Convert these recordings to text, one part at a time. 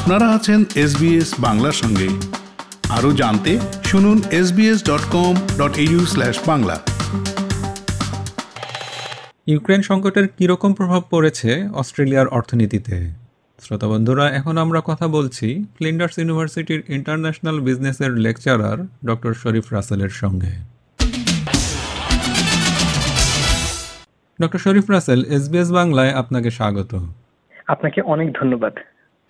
আপনারা আছেন এসবিএস বাংলার সঙ্গে। আরও জানতে শুনুন S SBS dot com dot Bangla. Ukraine সংকটের কীরকম প্রভাব পড়েছে অস্ট্রেলিয়ার অর্থনীতিতে? শ্রোতা বন্ধুরা এখন আমরা কথা বলছি ফ্লিন্ডার্স ইউনিভার্সিটির ইন্টারন্যাশনাল বিজনেসের লেকচারার ডক্টর শরীফ রাসেলের সঙ্গে। ডক্টর শরীফ রাসেল এসবিএস বাংলায় আপনাকে স্বাগত। আপনাকে অনেক ধন্যবাদ।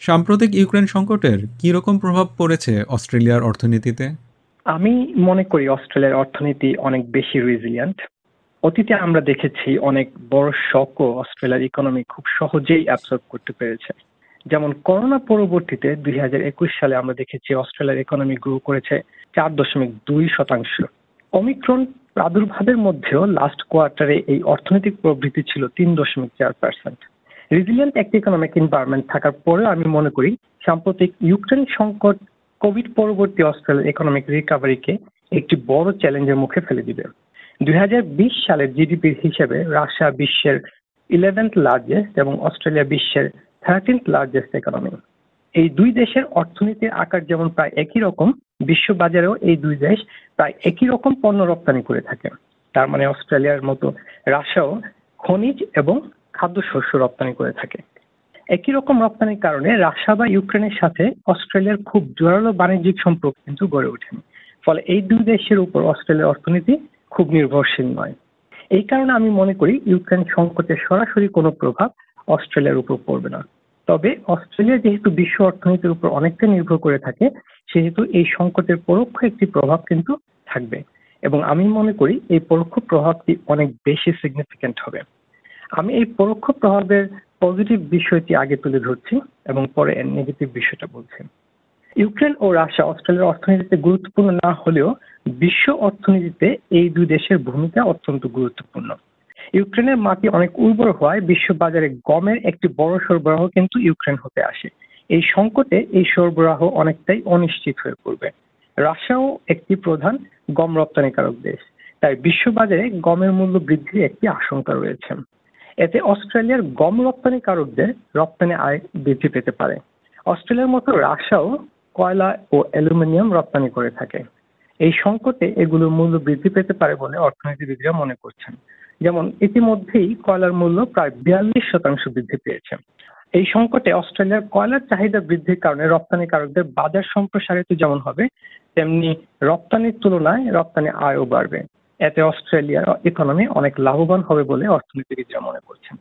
সাম্প্রতিক ইউক্রেন সংকটের কি রকম প্রভাব পড়েছে অস্ট্রেলিয়ার অর্থনীতিতে? আমি মনে করি অস্ট্রেলিয়ার অর্থনীতি অনেক বেশি রেজিলিয়েন্ট অতীতে আমরা দেখেছি অনেক বড় শকও অস্ট্রেলিয়ার ইকোনমি খুব সহজেই অ্যাবসর্ব করতে পেরেছে। যেমন করোনা পরবর্তীতে দুই হাজার একুশ সালে আমরা দেখেছি অস্ট্রেলিয়ার ইকোনমি গ্রো করেছে চার দশমিক দুই শতাংশ। অমিক্রন প্রাদুর্ভাবের মধ্যেও লাস্ট কোয়ার্টারে এই অর্থনৈতিক প্রবৃদ্ধি ছিল তিন দশমিক চার পার্সেন্ট রিজিলিয়েন্ট একটি ইকোনমিক এনভায়রনমেন্ট থাকার পরেও আমি মনে করি সাম্প্রতিক ইউক্রেন সংকট কোভিড পরবর্তী অস্ট্রেলিয়ার ইকোনমিক রিকাভারিকে একটি বড় চ্যালেঞ্জের মুখে ফেলে দিবে। দুই সালের জিডিপির হিসেবে রাশিয়া বিশ্বের ইলেভেন্থ লার্জেস্ট এবং অস্ট্রেলিয়া বিশ্বের থার্টিন্থ লার্জেস্ট ইকোনমি এই দুই দেশের অর্থনীতির আকার যেমন প্রায় একই রকম বিশ্ব বাজারেও এই দুই দেশ প্রায় একই রকম পণ্য রপ্তানি করে থাকে। তার মানে অস্ট্রেলিয়ার মতো রাশিয়াও খনিজ এবং খাদ্যশস্য রপ্তানি করে থাকে। একই রকম রপ্তানির কারণে রাশিয়া বা ইউক্রেনের সাথে অস্ট্রেলিয়ার খুব জোরালো বাণিজ্যিক সম্পর্ক কিন্তু গড়ে ওঠেনি। ফলে এই দুই দেশের উপর অস্ট্রেলিয়ার অর্থনীতি খুব নির্ভরশীল নয়। এই কারণে আমি মনে করি ইউক্রেন সংকটের সরাসরি কোনো প্রভাব অস্ট্রেলিয়ার উপর পড়বে না। তবে অস্ট্রেলিয়া যেহেতু বিশ্ব অর্থনীতির উপর অনেকটা নির্ভর করে থাকে, সেহেতু এই সংকটের পরোক্ষ একটি প্রভাব কিন্তু থাকবে। এবং আমি মনে করি এই পরোক্ষ প্রভাবটি অনেক বেশি সিগনিফিক্যান্ট হবে। আমি এই পরোক্ষ প্রভাবের পজিটিভ বিষয়টি আগে তুলে ধরছি এবং পরে এর নেগেটিভ বিষয়টা বলছি। ইউক্রেন ও রাশিয়া অস্ট্রেলিয়ার অর্থনীতিতে গুরুত্বপূর্ণ না হলেও বিশ্ব অর্থনীতিতে এই দুই দেশের ভূমিকা অত্যন্ত গুরুত্বপূর্ণ। ইউক্রেনের মাটি অনেক উর্বর হওয়ায় বিশ্ব বাজারে গমের একটি বড় সরবরাহ কিন্তু ইউক্রেন হতে আসে। এই সংকটে এই সরবরাহ অনেকটাই অনিশ্চিত হয়ে পড়বে। রাশিয়াও একটি প্রধান গম রপ্তানিকারক দেশ, তাই বিশ্ববাজারে গমের মূল্য বৃদ্ধির একটি আশঙ্কা রয়েছে। এতে অস্ট্রেলিয়ার গম রপ্তানিকারকদের রপ্তানি আয় বৃদ্ধি পেতে পারে। অস্ট্রেলিয়ার মতো রাশিয়াও কয়লা ও অ্যালুমিনিয়াম রপ্তানি করে থাকে। এই সংকটে এগুলোর মূল্য বৃদ্ধি পেতে পারে বলে অর্থনীতিবিদরা মনে করছেন। যেমন, ইতিমধ্যেই কয়লার মূল্য প্রায় বিয়াল্লিশ শতাংশ বৃদ্ধি পেয়েছে। এই সংকটে অস্ট্রেলিয়ার কয়লার চাহিদা বৃদ্ধির কারণে রপ্তানিকারকদের বাজার সম্প্রসারিত যেমন হবে, তেমনি রপ্তানির তুলনায় রপ্তানি আয়ও বাড়বে। এতে অস্ট্রেলিয়ার ইকোনমি অনেক লাভবান হবে বলে অর্থনীতিবিদরা মনে করছেন।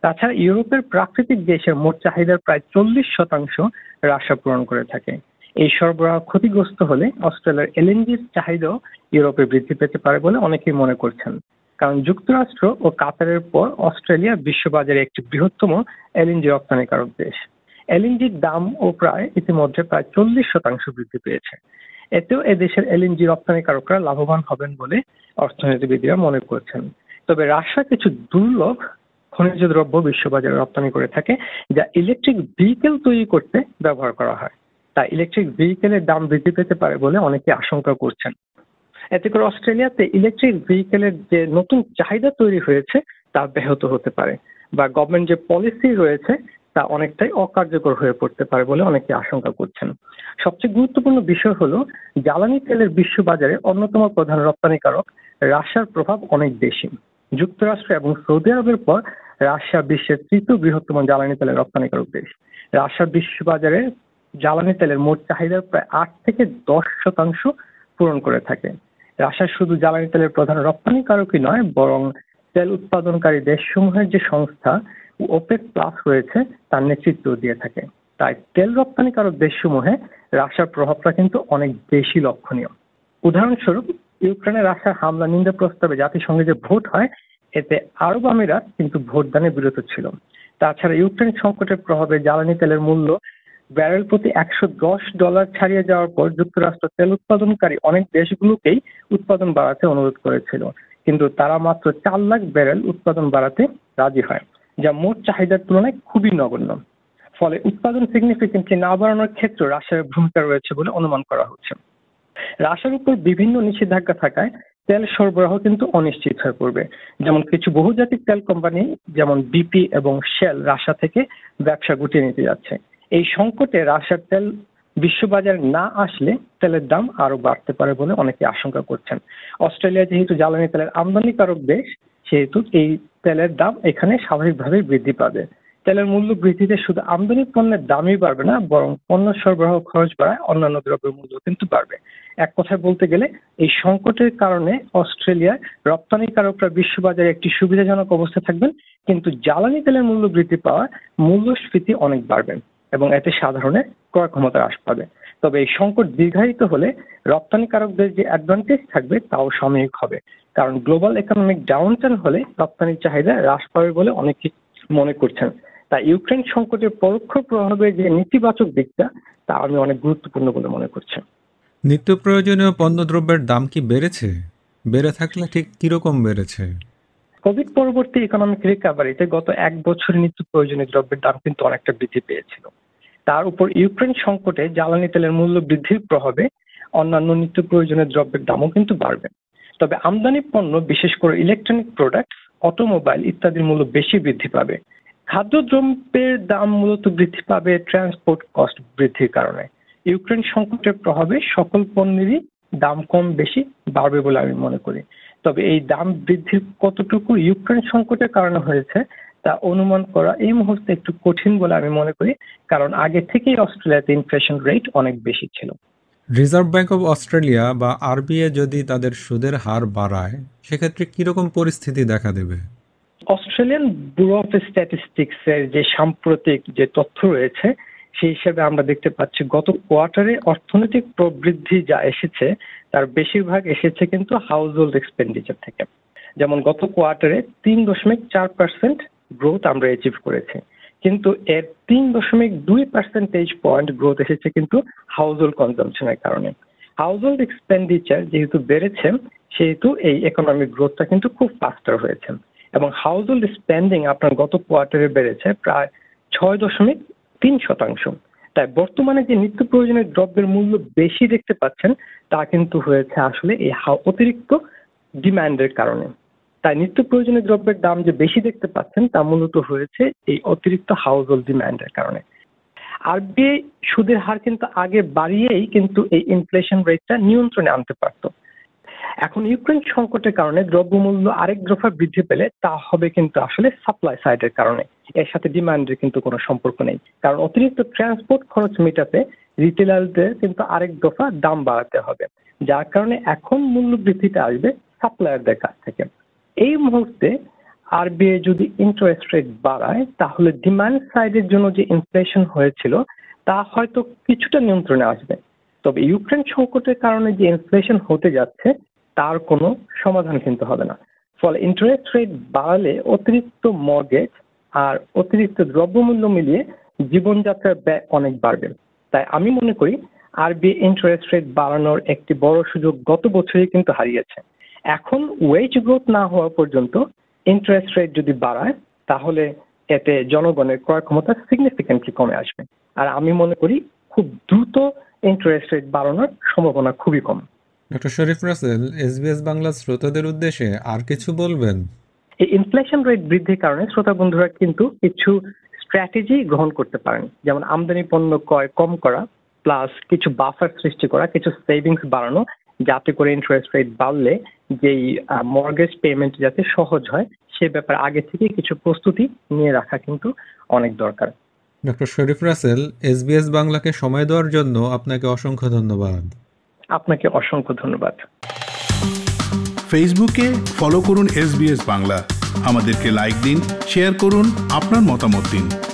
তাছাড়া ইউরোপের প্রাকৃতিক দেশের মোট চাহিদার প্রায় চল্লিশ শতাংশ রাশিয়া পূরণ করে থাকে। এই সরবরাহ ক্ষতিগ্রস্ত হলে অস্ট্রেলিয়ার এলএনজির চাহিদাও ইউরোপে বৃদ্ধি পেতে পারে বলে অনেকেই মনে করছেন। কারণ যুক্তরাষ্ট্র ও কাতারের পর অস্ট্রেলিয়া বিশ্ববাজারে একটি বৃহত্তম এলএনজি রপ্তানিকারক দেশ। এলএনজির দাম ও প্রায় ইতিমধ্যে প্রায় চল্লিশ শতাংশ বৃদ্ধি পেয়েছে। এতেও এদেশের এলএনজি রপ্তানিকারকরা লাভবান হবেন বলে অর্থনীতিবিদরা মনে করছেন। তবে রাশিয়া কিছু দুর্লভ খনিজ দ্রব্য বিশ্ববাজারে রপ্তানি করে থাকে, যা ইলেকট্রিক ভেহিকেল তৈরি করতে ব্যবহার করা হয়। তাই ইলেকট্রিক ভেহিকেলের দাম বৃদ্ধি পেতে পারে বলে অনেকে আশঙ্কা করছেন। এতে করে অস্ট্রেলিয়াতে ইলেকট্রিক ভেহিকেলের যে নতুন চাহিদা তৈরি হয়েছে, তা ব্যাহত হতে পারে। বা গভর্নমেন্ট যে পলিসি রয়েছে তা অনেকটাই অকার্যকর হয়ে পড়তে পারে বলে অনেকে আশঙ্কা করছেন। সবচেয়ে গুরুত্বপূর্ণ বিষয় হলো, জ্বালানি তেলের বিশ্ববাজারে অন্যতম প্রধান রপ্তানিকারক রাশিয়ার প্রভাব অনেক বেশি। যুক্তরাষ্ট্র এবং সৌদি আরবের পর রাশিয়া বিশ্বের তৃতীয় বৃহত্তম জ্বালানি তেলের রপ্তানিকারক দেশ। রাশিয়া বিশ্ববাজারে জ্বালানি তেলের মোট চাহিদার প্রায় আট থেকে দশ শতাংশ পূরণ করে থাকে। রাশিয়া শুধু জ্বালানি তেলের প্রধান রপ্তানিকারকই নয়, বরং তেল উৎপাদনকারী দেশসমূহের যে সংস্থা ওপেক প্লাস রয়েছে তার নেতৃত্ব দিয়ে থাকে। তাই তেল রপ্তানিকারক দেশসমূহে রাশিয়ার প্রভাবটা কিন্তু অনেক বেশি লক্ষণীয়। উদাহরণস্বরূপ, ইউক্রেনে রাশিয়ার হামলা নিন্দা প্রস্তাবে জাতিসংঘে যে ভোট হয়, এতে আরব আমিরাত কিন্তু ভোটদানে বিরত ছিল। তাছাড়া ইউক্রেন সংকটের প্রভাবে জ্বালানি তেলের মূল্য ব্যারেল প্রতি একশো দশ ডলার ছাড়িয়ে যাওয়ার পর যুক্তরাষ্ট্র তেল উৎপাদনকারী অনেক দেশগুলোকেই উৎপাদন বাড়াতে অনুরোধ করেছিল। কিন্তু তারা মাত্র চার লাখ ব্যারেল উৎপাদন বাড়াতে রাজি হয়। যা মোট চাহিদার তুলনায় খুবই নগণ্য। ফলে উৎপাদন সিগনিফিকেন্টলি না বাড়ানোর ক্ষেত্রে রাশিয়ার ভূমিকা রয়েছে বলে অনুমান করা হচ্ছে। রাশিয়ার উপর বিভিন্ন নিষেধাজ্ঞা থাকায় তেল সরবরাহ কিন্তু অনিশ্চিত হয়ে পড়বে। যেমন কিছু বহুজাতিক তেল কোম্পানি, যেমন বিপি এবং শেল রাশিয়া থেকে ব্যবসা গুটিয়ে নিতে যাচ্ছে। এই সংকটে রাশিয়ার তেল বিশ্ববাজারে না আসলে তেলের দাম আরও বাড়তে পারে বলে অনেকে আশঙ্কা করছেন। অস্ট্রেলিয়া যেহেতু জ্বালানি তেলের আমদানিকারক দেশ, সেহেতু এই তেলের দাম এখানে স্বাভাবিকভাবে বৃদ্ধি পাবে। তেলের মূল্য বৃদ্ধিতে শুধু আমদানি পণ্যের দামই বাড়বে না, বরং পণ্য সরবরাহ খরচ বাড়ায় অন্যান্য দ্রব্যের মূল্য কিন্তু বাড়বে। এক কথায় বলতে গেলে, এই সংকটের কারণে অস্ট্রেলিয়ার রপ্তানিকারকরা বিশ্ববাজারে একটি সুবিধাজনক অবস্থায় থাকবেন, কিন্তু জ্বালানি তেলের মূল্য বৃদ্ধি পাওয়ায় মূল্যস্ফীতি অনেক বাড়বে এবং এতে সাধারণের ক্রয় ক্ষমতা হ্রাস পাবে। তবে এই সংকট দীর্ঘায়িত হলে রপ্তানিকারকদের যে অ্যাডভান্টেজ থাকবে তাও সাময়িক হবে। কারণ গ্লোবাল ইকোনমিক ডাউনটার্ন হলে রপ্তানির চাহিদা হ্রাস পাবে বলে অনেকে মনে করছেন। তাই ইউক্রেন সংকটের পরোক্ষ প্রভাবে যে নেতিবাচক দিকটা তা আমি অনেক গুরুত্বপূর্ণ বলে মনে করছি নিত্য প্রয়োজনীয় পণ্যদ্রব্যের দাম কি বেড়েছে? বেড়ে থাকলে ঠিক কীরকম বেড়েছে? কোভিড পরবর্তী ইকোনমিক রিকাভারিতে গত এক বছর নিত্য প্রয়োজনীয় দ্রব্যের দাম কিন্তু অনেকটা বৃদ্ধি পেয়েছিল। তার উপর ইউক্রেন সংকটে জ্বালানি তেলের মূল্য বৃদ্ধির প্রভাবে অন্যান্য নিত্য প্রয়োজনীয় দ্রব্যের দামও কিন্তু বাড়বে। তবে আমদানি পণ্য, বিশেষ করে ইলেকট্রনিক প্রোডাক্ট অটোমোবাইল ইত্যাদির মূল্য বেশি বৃদ্ধি পাবে। খাদ্যদ্রব্যের দাম মূলত বৃদ্ধি পাবে ট্রান্সপোর্ট কস্ট বৃদ্ধির কারণে। ইউক্রেন সংকটের প্রভাবে সকল পণ্যেরই দাম কম বেশি বাড়বে বলে আমি মনে করি। তবে এই দাম বৃদ্ধির কতটুকু ইউক্রেন সংকটের কারণে হয়েছে তা অনুমান করা এই মুহূর্তে একটু কঠিন বলে আমি মনে করি কারণ আগে থেকেই অস্ট্রেলিয়াতে ইনফ্লেশন রেট অনেক বেশি ছিল। রিজার্ভ ব্যাংক অব অস্ট্রেলিয়া বা আরবিআই যদি তাদের সুদের হার বাড়ায় সেক্ষেত্রে কীরকম পরিস্থিতি দেখা দেবে? অস্ট্রেলিয়ান ব্যুরো অফ স্ট্যাটিস্টিক্স এর যে সাম্প্রতিক যে তথ্য রয়েছে সেই হিসেবে আমরা দেখতে পাচ্ছি গত কোয়ার্টারে অর্থনৈতিক প্রবৃদ্ধি যা এসেছে তার বেশিরভাগ এসেছে কিন্তু হাউস হোল্ড এক্সপেন্ডিচার থেকে। যেমন গত কোয়ার্টারে তিন দশমিক চার পার্সেন্ট গ্রোথ আমরা অ্যাচিভ করেছি। কিন্তু এর তিন দশমিক দুই পার্সেন্টেজ পয়েন্ট গ্রোথ এসেছে কিন্তু হাউস হোল্ড কনজামশনের কারণে। হাউস হোল্ড এক্সপেন্ডিচার যেহেতু বেড়েছে, সেহেতু এই ইকোনমিক গ্রোথটা কিন্তু খুব ফাস্টার হয়েছে। এবং হাউস হোল্ড স্পেন্ডিং আপনার গত কোয়ার্টারে বেড়েছে প্রায় ছয় দশমিক তিন শতাংশ। তাই বর্তমানে যে নিত্য প্রয়োজনীয় দ্রব্যের মূল্য বেশি দেখতে পাচ্ছেন, তা কিন্তু হয়েছে আসলে এই অতিরিক্ত ডিমান্ডের কারণে। তাই নিত্য প্রয়োজনীয় দ্রব্যের দাম যে বেশি দেখতে পাচ্ছেন, তা মূলত হয়েছে এই অতিরিক্ত হাউস হোল্ড ডিমান্ডের কারণে। আরবিআই সুদের হার কিন্তু আগে বাড়িয়েই কিন্তু এই ইনফ্লেশন রেটটা নিয়ন্ত্রণে আনতে পারতো। এখন ইউক্রেন সংকটের কারণে দ্রব্যমূল্য আরেক দফা বৃদ্ধি পেলে তা হবে কিন্তু আসলে সাপ্লাই সাইডের কারণে। এর সাথে ডিমান্ডের কিন্তু কোনো সম্পর্ক নেই। কারণ অতিরিক্ত ট্রান্সপোর্ট খরচ মেটাতে রিটেলারদের কিন্তু আরেক দফা দাম বাড়াতে হবে। যার কারণে এখন মূল্য বৃদ্ধিটা আসবে সাপ্লায়ারদের কাছ থেকে। এই মুহূর্তে আরবিআই যদি ইন্টারেস্ট রেট বাড়ায়, তাহলে ডিমান্ড সাইডের জন্য যে ইনফ্লেশন হয়েছিল, তা হয়তো কিছুটা নিয়ন্ত্রণে আসবে। তবে ইউক্রেন সংকটের কারণে যে ইনফ্লেশন হতে যাচ্ছে, তার কোনো সমাধান কিন্তু হবে না। ফলে ইন্টারেস্ট রেট বাড়ালে অতিরিক্ত মর্গেজ আর অতিরিক্ত দ্রব্যমূল্য মিলিয়ে জীবনযাত্রার ব্যয় অনেক বাড়বে। তাই আমি মনে করি, আরবিআই ইন্টারেস্ট রেট বাড়ানোর একটি বড় সুযোগ গত বছরই কিন্তু হারিয়েছে। এখন ওয়েজ গ্রোথ না হওয়া পর্যন্ত ইন্টারেস্ট রেট যদি বাড়ায় তাহলে এতে জনগণের ক্রয় ক্ষমতা সিগনিফিকেন্টলি কমে আসবে। আর আমি মনে করি খুব দ্রুত ইন্টারেস্ট রেট বাড়ানোর সম্ভাবনা খুবই কম। ডক্টর শরীফ রাসেল এসবিএস বাংলা শ্রোতাদের উদ্দেশ্যে আর কিছু বলবেন? এই ইনফ্লেশন রেট বৃদ্ধির কারণে শ্রোতা বন্ধুরা কিন্তু কিছু স্ট্র্যাটেজি গ্রহণ করতে পারেন। যেমন আমদানি পণ্য ক্রয় কম করা প্লাস কিছু বাফার সৃষ্টি করা কিছু সেভিংস বাড়ানো যাতে করে ইন্টারেস্ট রেট বাড়লে যেই মর্গেজ পেমেন্ট যাতে সহজ হয় সে ব্যাপারে আগে থেকে কিছু প্রস্তুতি নিয়ে রাখা কিন্তু অনেক দরকার। ডক্টর শরীফ রাসেল এসবিএস বাংলাকে সময় দেওয়ার জন্য আপনাকে অসংখ্য ধন্যবাদ। আপনাকে অসংখ্য ধন্যবাদ। ফেসবুকে ফলো করুন এস বাংলা। আমাদেরকে লাইক দিন শেয়ার করুন আপনার মতামত দিন।